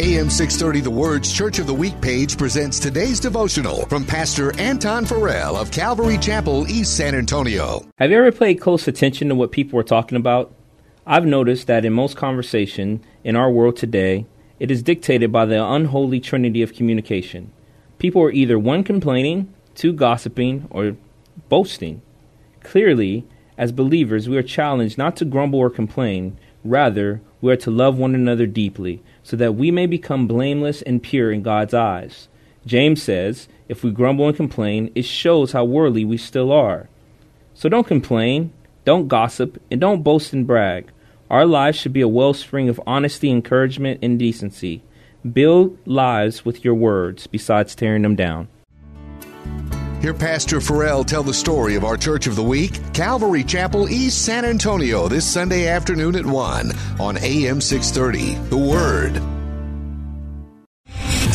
AM 630 The Word's Church of the Week page presents today's devotional from Pastor Antone Farrell of Calvary Chapel, East San Antonio. Have you ever paid close attention to what people are talking about? I've noticed that in most conversation in our world today, it is dictated by the unholy trinity of communication. People are either one complaining, two gossiping, or boasting. Clearly, as believers, we are challenged not to grumble or complain. Rather, we are to love one another deeply so that we may become blameless and pure in God's eyes. James says, if we grumble and complain, it shows how worldly we still are. So don't complain, don't gossip, and don't boast and brag. Our lives should be a wellspring of honesty, encouragement, and decency. Build lives with your words besides tearing them down. Hear Pastor Farrell tell the story of our Church of the Week, Calvary Chapel, East San Antonio, this Sunday afternoon at 1 on AM 630. The Word.